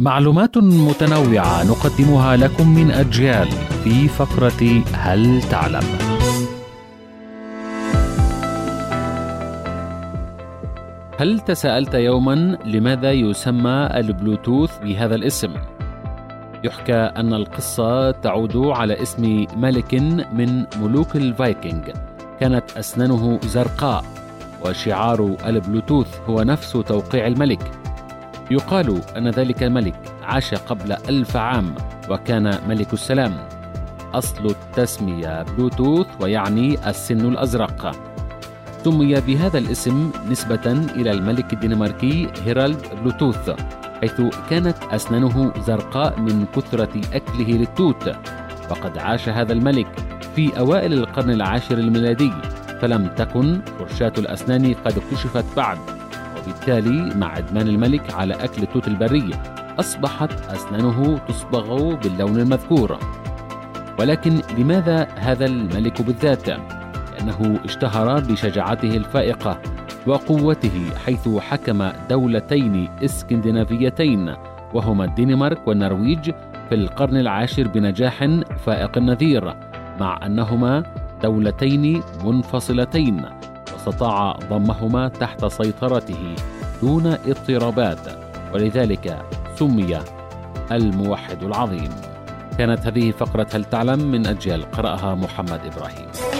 معلومات متنوعة نقدمها لكم من أجيال في فقرة هل تعلم؟ هل تساءلت يوما لماذا يسمى البلوتوث بهذا الاسم؟ يحكى أن القصة تعود على اسم ملك من ملوك الفايكنج كانت أسنانه زرقاء وشعار البلوتوث هو نفس توقيع الملك يقال أن ذلك الملك عاش قبل ألف عام وكان ملك السلام. أصل التسمية بلوتوث ويعني السن الأزرق. سمي بهذا الاسم نسبة إلى الملك الدنماركي هيرالد بلوتوث حيث كانت أسنانه زرقاء من كثرة أكله للتوت. وقد عاش هذا الملك في أوائل القرن العاشر الميلادي فلم تكن فرشاة الأسنان قد اكتشفت بعد. وبالتالي مع إدمان الملك على أكل التوت البري أصبحت أسنانه تصبغ باللون المذكور. ولكن لماذا هذا الملك بالذات؟ لأنه اشتهر بشجاعته الفائقة وقوته حيث حكم دولتين إسكندنافيتين وهما الدنمارك والنرويج في القرن العاشر بنجاح فائق النظير مع أنهما دولتين منفصلتين. واستطاع ضمهما تحت سيطرته دون اضطرابات ولذلك سمي الموحد العظيم. كانت هذه فقرة هل تعلم من أجيال قرأها محمد إبراهيم.